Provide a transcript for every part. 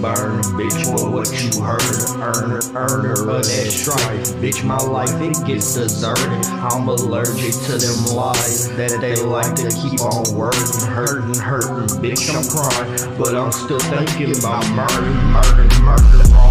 burn, a bitch. For what you heard, earner, earner of that strife, bitch. My life it gets deserted. I'm allergic to them lies that they like to keep on working, hurting, hurting, bitch. I'm crying, but I'm still thinking about murder, murder, murder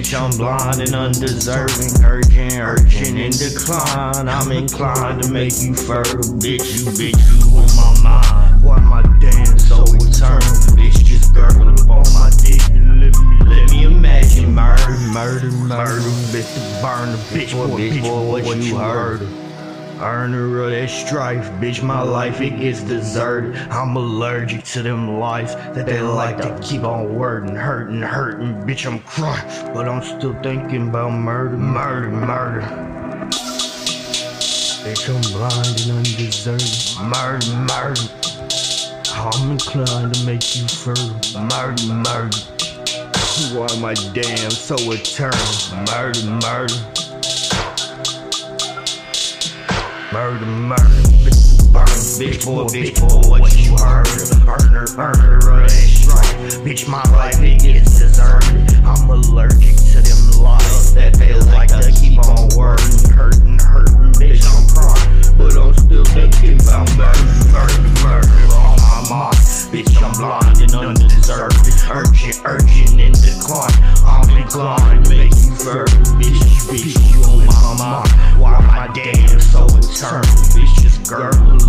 Bitch, I'm blind and undeserving, urgent, urgent in decline. I'm inclined to make you fertile, bitch, you, bitch, you on my mind. Why my damn so eternal, bitch, just gurgle up on my dick. Let me, let me imagine murder, murder, murder, bitch, to burn the bitch, boy, bitch, boy, what you heard. Earner of that strife, bitch, my life it gets deserted. I'm allergic to them lies that they like to keep on wording, hurting, hurting, bitch, I'm crying, but I'm still thinking about murder, murder, murder. Bitch, I'm blind and undeserved. Murder, murder. I'm inclined to make you fertile. Murder, murder. Why am I damn so eternal? Murder, murder. Murder, murder, bitch, burn, bitch, boy, bitch, boy, what you heard? Earner, earner, of that strife. Bitch, my life, it gets deserted. I'm allergic to them lies that they like to keep on wording, hurting, hurting, bitch, I'm crying. But I'm still thinking about murder, murder, murder on my mind. Bitch, I'm blind and undeserved. Urgent, urgent in decline. I'm inclined to make you fertile, bitch, bitch, you on my mind. Why my damn so eternal? Bitch, just girdle